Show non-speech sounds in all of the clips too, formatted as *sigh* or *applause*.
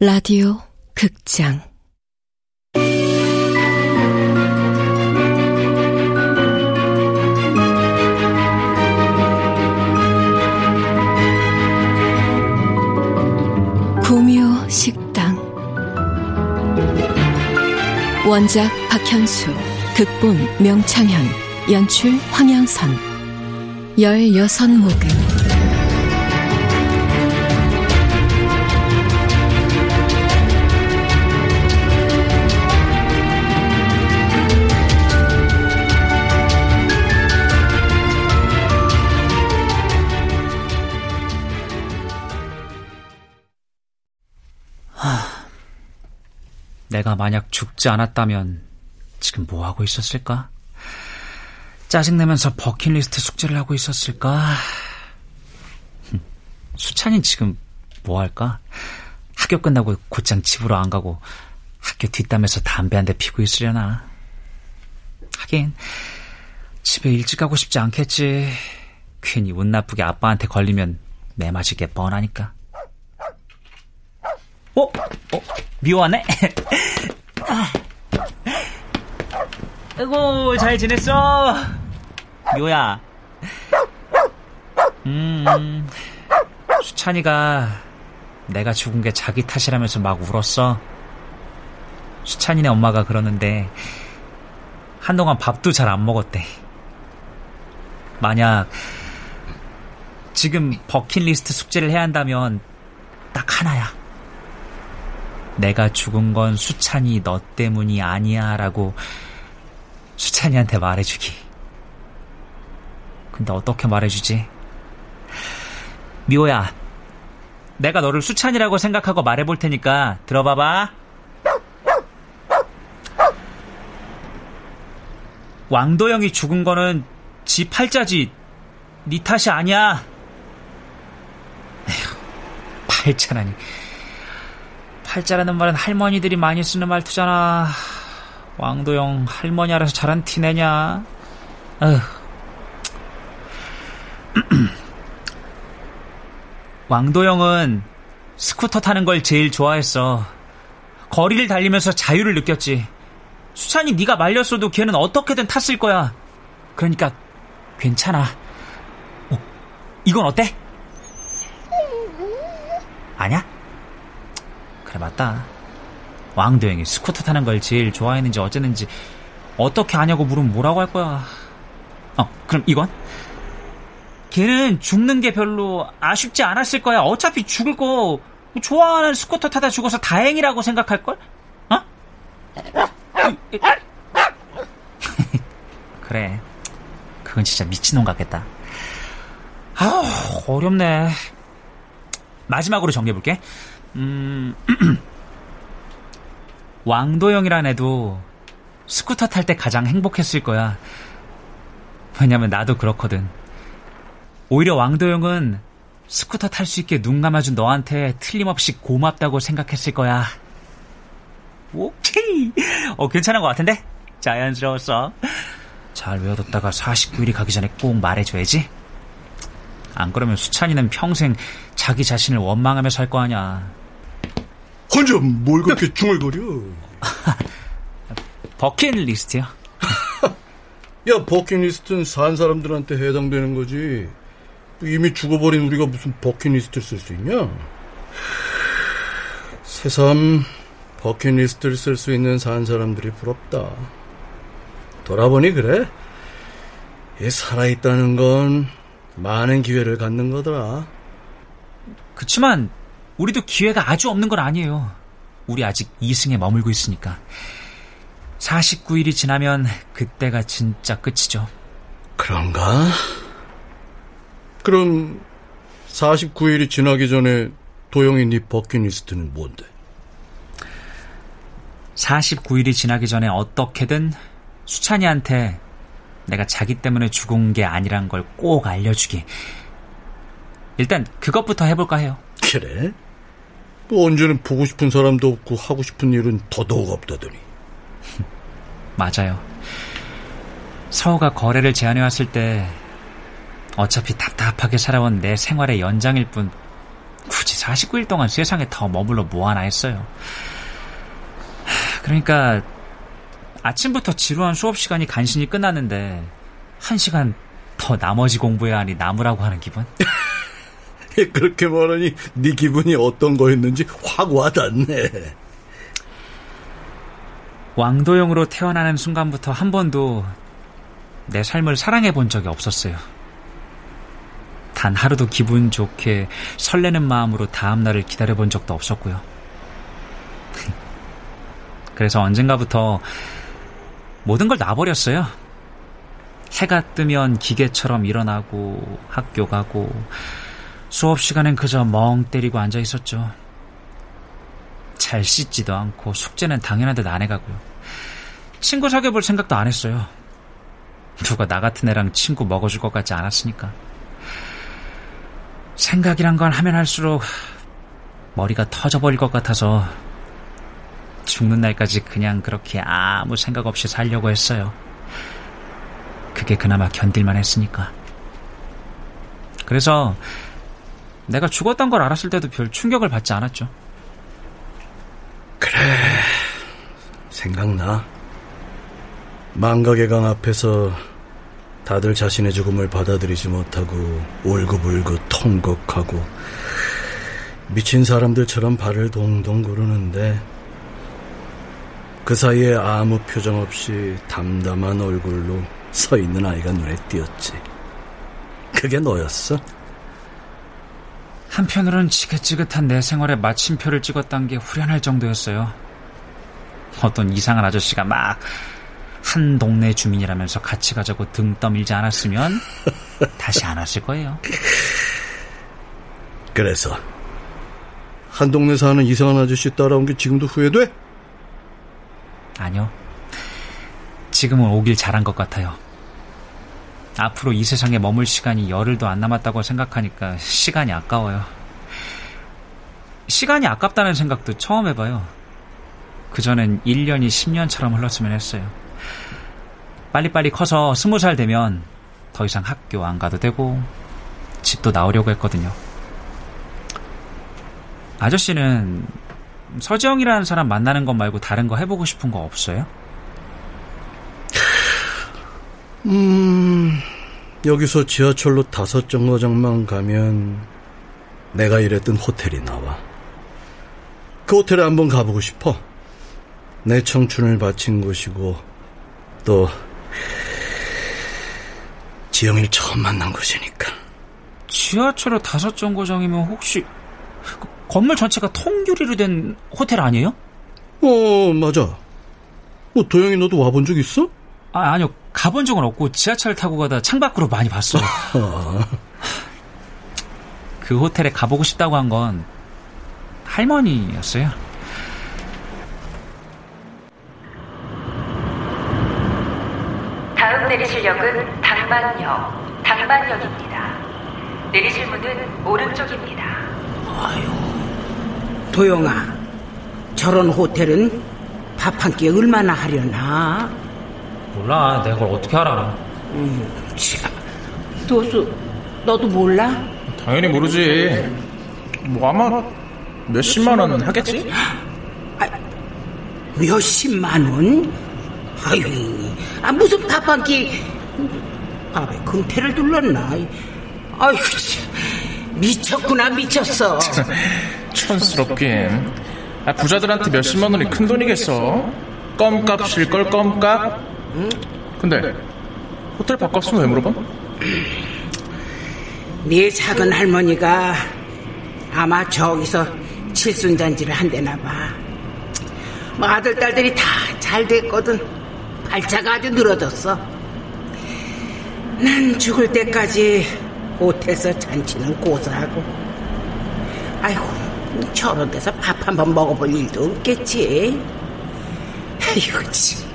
라디오 극장. 구묘 식당. 원작 박현수 극본 명창현 연출 황양선. 열여섯 목음 내가 만약 죽지 않았다면 지금 뭐 하고 있었을까? 짜증내면서 버킷리스트 숙제를 하고 있었을까? 수찬이 지금 뭐 할까? 학교 끝나고 곧장 집으로 안 가고 학교 뒷담에서 담배 한 대 피고 있으려나? 하긴 집에 일찍 가고 싶지 않겠지. 괜히 운 나쁘게 아빠한테 걸리면 매 맞을 게 뻔하니까. 어? 어? 미워하네? 아이고, 잘 지냈어? 미호야. 음, 수찬이가 내가 죽은 게 자기 탓이라면서 막 울었어. 수찬이네 엄마가 그러는데, 한동안 밥도 잘 안 먹었대. 만약, 지금 버킷리스트 숙제를 해야 한다면, 딱 하나야. 내가 죽은 건 수찬이 너 때문이 아니야 라고 수찬이한테 말해주기. 근데 어떻게 말해주지? 미호야, 내가 너를 수찬이라고 생각하고 말해볼 테니까 들어봐봐. 왕도영이 죽은 거는 지 팔자지, 네 탓이 아니야. 에휴, 팔자라니. 팔자라는 말은 할머니들이 많이 쓰는 말투잖아. 왕도영 할머니 알아서 잘한 티 내냐? 왕도영은 스쿠터 타는 걸 제일 좋아했어. 거리를 달리면서 자유를 느꼈지. 수찬이 네가 말렸어도 걔는 어떻게든 탔을 거야. 그러니까 괜찮아. 어, 이건 어때? 아냐? 그래 맞다. 왕도영이 스쿠터 타는 걸 제일 좋아했는지 어쨌는지 어떻게 아냐고 물으면 뭐라고 할 거야. 어, 그럼 이건? 걔는 죽는 게 별로 아쉽지 않았을 거야. 어차피 죽을 거 좋아하는 스쿠터 타다 죽어서 다행이라고 생각할 걸? 어? *laughs* 그래. 그건 진짜 미친놈 같겠다. 아 어렵네. 마지막으로 정리해볼게. 음, *clears throat* 왕도영이란 애도 스쿠터 탈 때 가장 행복했을 거야. 왜냐면 나도 그렇거든. 오히려 왕도영은 스쿠터 탈 수 있게 눈 감아준 너한테 틀림없이 고맙다고 생각했을 거야. 오케이. 어, 괜찮은 것 같은데? 자연스러웠어. 잘 외워뒀다가 49일이 가기 전에 꼭 말해줘야지. 안 그러면 수찬이는 평생 자기 자신을 원망하며 살 거 아냐. 혼자 뭘 그렇게 중얼거려? *laughs* 버킷리스트요? *laughs* 야, 버킷리스트는 산 사람들한테 해당되는 거지. 이미 죽어버린 우리가 무슨 버킷리스트를 쓸 수 있냐? *sighs* 새삼 버킷리스트를 쓸 수 있는 산 사람들이 부럽다. 돌아보니 그래? 이 살아있다는 건 많은 기회를 갖는 거더라. 그치만 우리도 기회가 아주 없는 건 아니에요. 우리 아직 2승에 머물고 있으니까. 49일이 지나면 그때가 진짜 끝이죠. 그런가? 그럼 49일이 지나기 전에 도영이 네 버킷리스트는 뭔데? 49일이 지나기 전에 어떻게든 수찬이한테 내가 자기 때문에 죽은 게 아니란 걸 꼭 알려주기. 일단 그것부터 해볼까 해요. 그래? 뭐 언제는 보고 싶은 사람도 없고 하고 싶은 일은 더더욱 없다더니. *laughs* 맞아요. 서우가 거래를 제안해왔을 때 어차피 답답하게 살아온 내 생활의 연장일 뿐 굳이 49일 동안 세상에 더 머물러 뭐하나 했어요. *sighs* 그러니까 아침부터 지루한 수업 시간이 간신히 끝났는데 한 시간 더 나머지 공부해야 하니 남으라고 하는 기분? *laughs* *laughs* 그렇게 말하니 네 기분이 어떤 거였는지 확 와닿네. 왕도용으로 태어나는 순간부터 한 번도 내 삶을 사랑해 본 적이 없었어요. 단 하루도 기분 좋게 설레는 마음으로 다음 날을 기다려 본 적도 없었고요. *laughs* 그래서 언젠가부터 모든 걸 놔버렸어요. 해가 뜨면 기계처럼 일어나고 학교 가고 수업 시간엔 그저 멍 때리고 앉아 있었죠. 잘 씻지도 않고 숙제는 당연한 듯 안 해가고요. 친구 사귀어 볼 생각도 안 했어요. 누가 나 같은 애랑 친구 먹어줄 것 같지 않았으니까. 생각이란 건 하면 할수록 머리가 터져버릴 것 같아서 죽는 날까지 그냥 그렇게 아무 생각 없이 살려고 했어요. 그게 그나마 견딜만 했으니까. 그래서 내가 죽었던 걸 알았을 때도 별 충격을 받지 않았죠. 그래, 생각나. 망각의 강 앞에서 다들 자신의 죽음을 받아들이지 못하고 울고불고 통곡하고 미친 사람들처럼 발을 동동 구르는데 그 사이에 아무 표정 없이 담담한 얼굴로 서 있는 아이가 눈에 띄었지. 그게 너였어? 한편으론 지긋지긋한 내 생활에 마침표를 찍었단 게 후련할 정도였어요. 어떤 이상한 아저씨가 막 한 동네 주민이라면서 같이 가자고 등 떠밀지 않았으면 *laughs* 다시 안 왔을 거예요. 그래서 한 동네 사는 이상한 아저씨 따라온 게 지금도 후회돼? 아니요. 지금은 오길 잘한 것 같아요. 앞으로 이 세상에 머물 시간이 열흘도 안 남았다고 생각하니까 시간이 아까워요. 시간이 아깝다는 생각도 처음 해봐요. 그전엔 1년이 10년처럼 흘렀으면 했어요. 빨리빨리 커서 스무 살 되면 더 이상 학교 안 가도 되고 집도 나오려고 했거든요. 아저씨는 서지영이라는 사람 만나는 것 말고 다른 거 해보고 싶은 거 없어요? 음, 여기서 지하철로 다섯 정거장만 가면 내가 일했던 호텔이 나와. 그 호텔에 한번 가보고 싶어. 내 청춘을 바친 곳이고, 또, 지영이를 처음 만난 곳이니까. 지하철에 다섯 정거장이면 혹시 그 건물 전체가 통유리로 된 호텔 아니에요? 어, 맞아. 뭐, 도영이 너도 와본 적 있어? 아, 아니요. 가본 적은 없고 지하철 타고 가다 창밖으로 많이 봤어요. *laughs* 그 호텔에 가보고 싶다고 한 건 할머니였어요. 다음 내리실 역은 당만역, 당만역입니다. 내리실 문은 오른쪽입니다. 도영아, 저런 호텔은 밥 한 끼 얼마나 하려나? 몰라. 내가 그걸 어떻게 알아. 참, 도수, 너도 몰라? 당연히 모르지. 뭐 아마 몇십만 원은 하겠지? 몇십만 원? 아유, 아, 무슨 밥한 끼, 밥에 금태를 둘렀나? 참, 미쳤구나, 미쳤어. *laughs* 촌스럽긴. 아, 부자들한테 몇십만 원이 큰 돈이겠어. 껌값일 걸 껌값. 근데 호텔 밥값은 왜 물어봐? 네 작은 할머니가 아마 저기서 칠순잔치를 한대나 봐. 뭐 아들, 딸들이 다 잘 됐거든. 발자가 아주 늘어졌어. 난 죽을 때까지 호텔에서 잔치는 고사하고. 아이고, 저런 데서 밥 한번 먹어볼 일도 없겠지. 아이고, 참.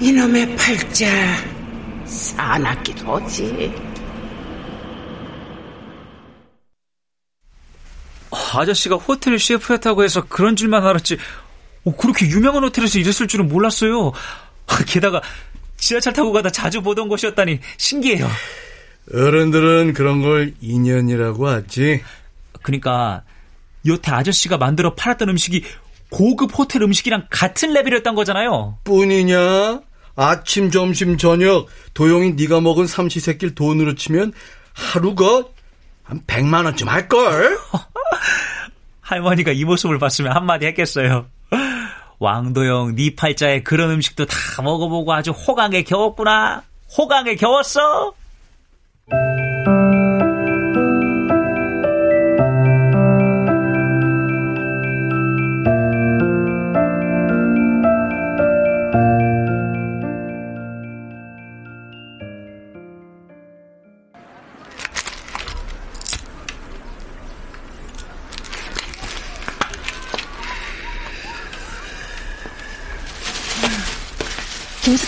이놈의 팔자 사납기도 하지. 아저씨가 호텔 셰프였다고 해서 그런 줄만 알았지. 어, 그렇게 유명한 호텔에서 일했을 줄은 몰랐어요. 게다가 지하철 타고 가다 자주 보던 곳이었다니 신기해요. 어른들은 그런 걸 인연이라고 하지. 그러니까 여태 아저씨가 만들어 팔았던 음식이 고급 호텔 음식이랑 같은 레벨이었던 거잖아요. 뿐이냐? 아침, 점심, 저녁 도용이 네가 먹은 삼시세끼를 돈으로 치면 하루가 한 100만 원쯤 할 걸? *laughs* 할머니가 이 모습을 봤으면 한마디 했겠어요. 왕도영 네 팔자에 그런 음식도 다 먹어보고 아주 호강에 겨웠구나. 호강에 겨웠어.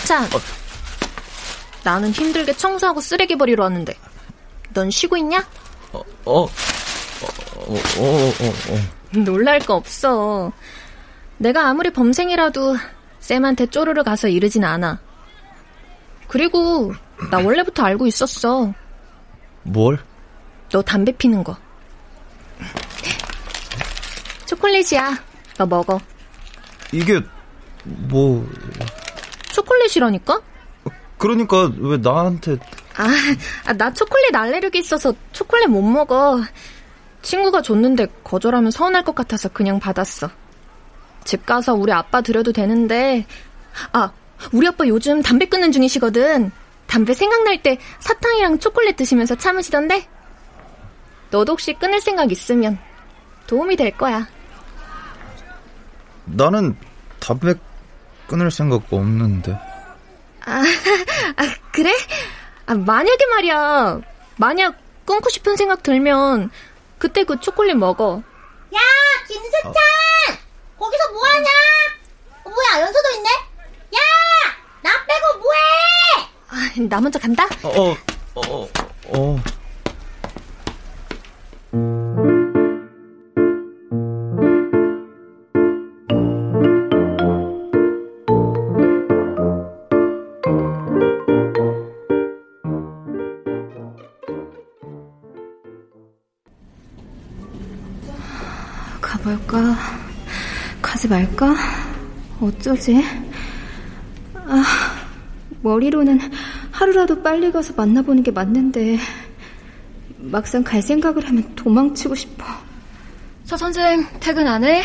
김수찬. 어. 나는 힘들게 청소하고 쓰레기 버리러 왔는데. 넌 쉬고 있냐? 어, 어, 어, 어, 어, 어, 어. 놀랄 거 없어. 내가 아무리 범생이라도 쌤한테 쪼르르 가서 이르진 않아. 그리고 나 원래부터 알고 있었어. 뭘? 너 담배 피는 거. 초콜릿이야. 너 먹어. 이게 뭐 초콜릿이라니까? 그러니까 왜 나한테 아, 아, 나 초콜릿 알레르기 있어서 초콜릿 못 먹어. 친구가 줬는데 거절하면 서운할 것 같아서 그냥 받았어. 집 가서 우리 아빠 드려도 되는데 아, 우리 아빠 요즘 담배 끊는 중이시거든. 담배 생각날 때 사탕이랑 초콜릿 드시면서 참으시던데? 너도 혹시 끊을 생각 있으면 도움이 될 거야. 나는 담배 끊을 생각 없는데. 아, 아 그래? 아, 만약에 말이야. 만약 끊고 싶은 생각 들면 그때 그 초콜릿 먹어. 야, 김수찬! 어. 거기서 뭐 하냐? 어, 뭐야, 연서도 있네? 야! 나 빼고 뭐해? 아, 나 먼저 간다. 어, 어, 어, 어. 가지 말까? 어쩌지? 아, 머리로는 하루라도 빨리 가서 만나보는 게 맞는데, 막상 갈 생각을 하면 도망치고 싶어. 서 선생, 퇴근 안 해?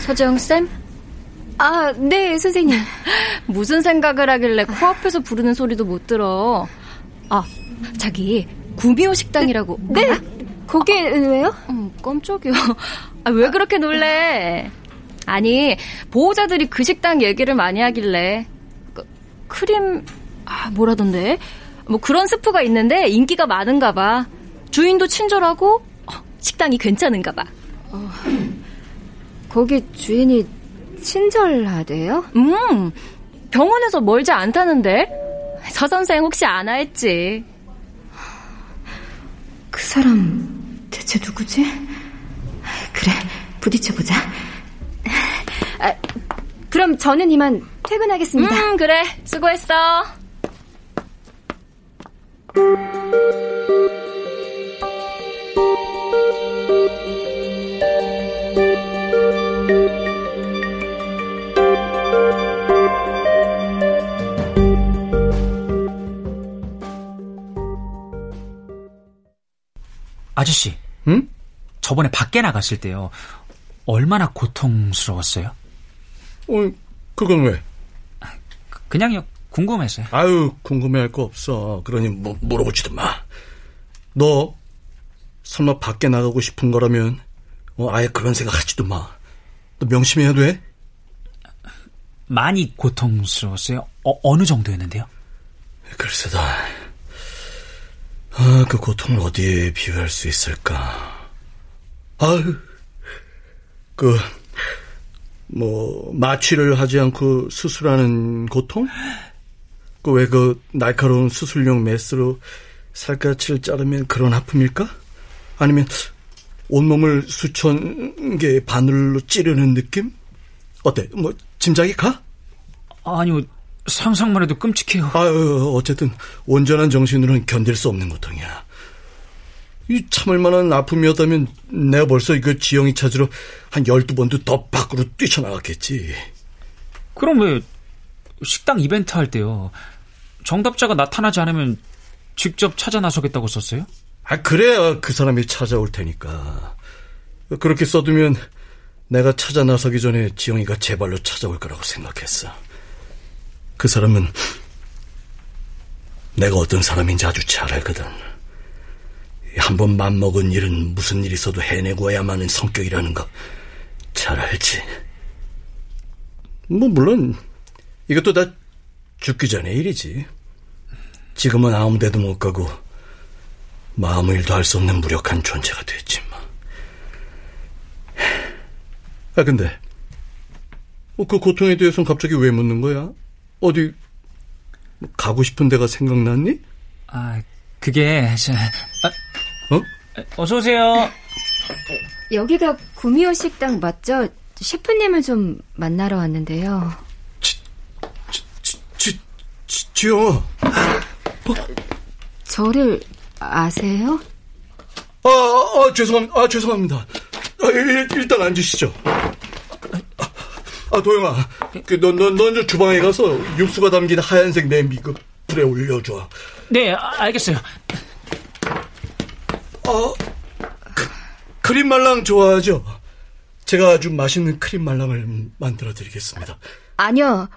서재영 쌤? 아, 네, 선생님. *laughs* 무슨 생각을 하길래 코앞에서 부르는 소리도 못 들어. 아, 자기, 구미호 식당이라고. 네. 네. 거기 왜요? 음, 깜짝이야. 아, 왜 그렇게 놀래? 아니, 보호자들이 그 식당 얘기를 많이 하길래. 그, 크림, 아, 뭐라던데? 뭐 그런 스프가 있는데 인기가 많은가 봐. 주인도 친절하고, 어, 식당이 괜찮은가 봐. 어, 거기 주인이 친절하대요? 음, 병원에서 멀지 않다는데? 서 선생 혹시 아나 했지? 그 사람 대체 누구지? 그래, 부딪혀보자. 아, 그럼 저는 이만 퇴근하겠습니다. 음, 그래. 수고했어. 아저씨. 응? 저번에 밖에 나갔을 때요. 얼마나 고통스러웠어요? 어, 그건 왜? 그냥요, 궁금해서요. 아유, 궁금해할 거 없어. 그러니 뭐, 물어보지도 마. 너, 설마 밖에 나가고 싶은 거라면, 어, 아예 그런 생각 하지도 마. 너 명심해야 돼? 많이 고통스러웠어요? 어, 어느 정도였는데요? 글쎄다. 아, 그 고통을 어디에 비유할 수 있을까? 아유, 그, 뭐, 마취를 하지 않고 수술하는 고통? 그 왜 그 날카로운 수술용 메스로 살갗을 자르면 그런 아픔일까? 아니면 온몸을 수천 개의 바늘로 찌르는 느낌? 어때? 뭐, 짐작이 가? 아니요, 상상만 해도 끔찍해요. 아유, 어쨌든 온전한 정신으로는 견딜 수 없는 고통이야. 이 참을 만한 아픔이었다면 내가 벌써 이거 지영이 찾으러 한 12번도 더 밖으로 뛰쳐나갔겠지. 그럼 왜 식당 이벤트 할 때요. 정답자가 나타나지 않으면 직접 찾아 나서겠다고 썼어요? 아, 그래야 그 사람이 찾아올 테니까. 그렇게 써두면 내가 찾아 나서기 전에 지영이가 제 발로 찾아올 거라고 생각했어. 그 사람은 내가 어떤 사람인지 아주 잘 알거든. 한 번 맘먹은 일은 무슨 일 있어도 해내고 야만 하는 성격이라는 거 잘 알지. 뭐 물론 이것도 다 죽기 전의 일이지. 지금은 아무 데도 못 가고 마음 일도 할 수 없는 무력한 존재가 됐지 뭐. 아 근데 뭐그 고통에 대해서는 갑자기 왜 묻는 거야? 어디 가고 싶은 데가 생각났니? 아 그게 저, 아, 어? 어서 오세요. 여기가 구미호 식당 맞죠? 셰프님을 좀 만나러 왔는데요. 지, 지, 지, 지, 지영아. 어? 저를 아세요? 아, 아, 죄송합니다. 아, 죄송합니다. 아, 일, 일단 앉으시죠. 아, 도영아. 그, 넌, 넌, 넌 주방에 가서 육수가 담긴 하얀색 냄비 그 불에 올려줘. 네, 아, 알겠어요. 아, 크, 크림 말랑 좋아하죠? 제가 아주 맛있는 크림 말랑을 만들어 드리겠습니다. 아니요.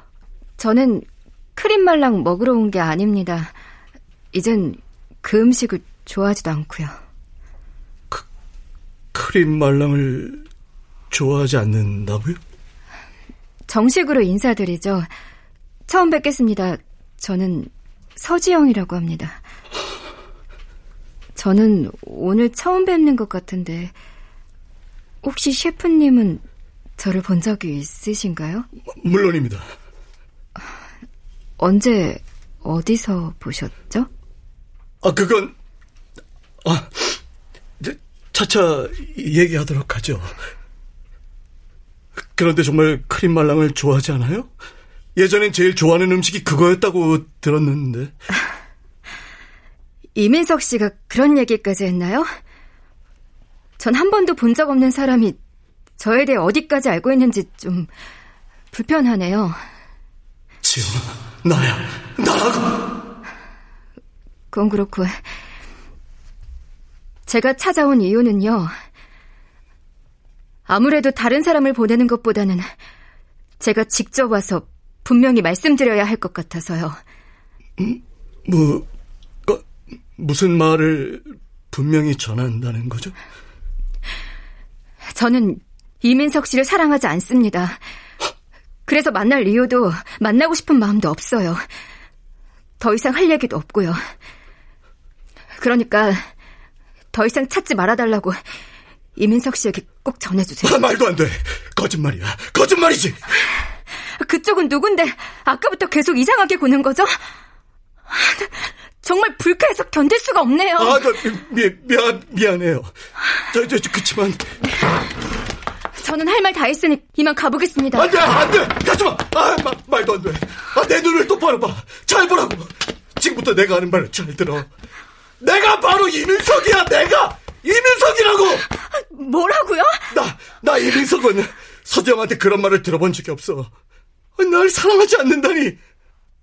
저는 크림 말랑 먹으러 온 게 아닙니다. 이젠 그 음식을 좋아하지도 않고요. 크, 크림 말랑을 좋아하지 않는다고요? 정식으로 인사드리죠. 처음 뵙겠습니다. 저는 서지영이라고 합니다. 저는 오늘 처음 뵙는 것 같은데 혹시 셰프님은 저를 본 적이 있으신가요? 물론입니다. 언제 어디서 보셨죠? 아 그건 아 차차 얘기하도록 하죠. 그런데 정말 크림 말랑을 좋아하지 않아요? 예전엔 제일 좋아하는 음식이 그거였다고 들었는데. *laughs* 이민석 씨가 그런 얘기까지 했나요? 전 한 번도 본 적 없는 사람이 저에 대해 어디까지 알고 있는지 좀 불편하네요. 지영아, 나야, 나라고. 그건 그렇고 제가 찾아온 이유는요. 아무래도 다른 사람을 보내는 것보다는 제가 직접 와서 분명히 말씀드려야 할 것 같아서요. 음, 뭐, 그, 무슨 말을 분명히 전한다는 거죠? 저는 이민석 씨를 사랑하지 않습니다. 그래서 만날 이유도 만나고 싶은 마음도 없어요. 더 이상 할 얘기도 없고요. 그러니까 더 이상 찾지 말아달라고 이민석 씨에게 꼭 전해주세요. 아, 말도 안 돼. 거짓말이야. 거짓말이지. 그쪽은 누군데 아까부터 계속 이상하게 구는 거죠? 정말 불쾌해서 견딜 수가 없네요. 아, 저, 미, 미안, 미안해요. 저, 저, 저 그치만. 저는 할 말 다 했으니 이만 가보겠습니다. 안 돼, 안 돼! 가지 마! 아, 마, 말도 안 돼. 아, 내 눈을 똑바로 봐. 잘 보라고. 지금부터 내가 하는 말잘 들어. 내가 바로 이민석이야, 내가! 이민석이라고! 뭐라고요? 나, 나 이민석은 서정한테 그런 말을 들어본 적이 없어. 날 사랑하지 않는다니.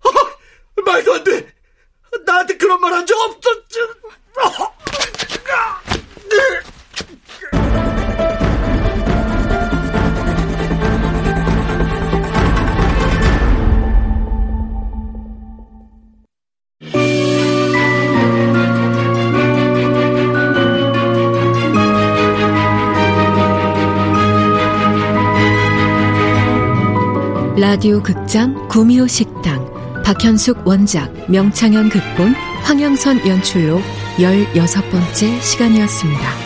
아, 말도 안 돼. 나한테 그런 말 한 적 없었지. 라디오 극장 구미호 식당 박현숙 원작 명창현 극본 황영선 연출로 16번째 시간이었습니다.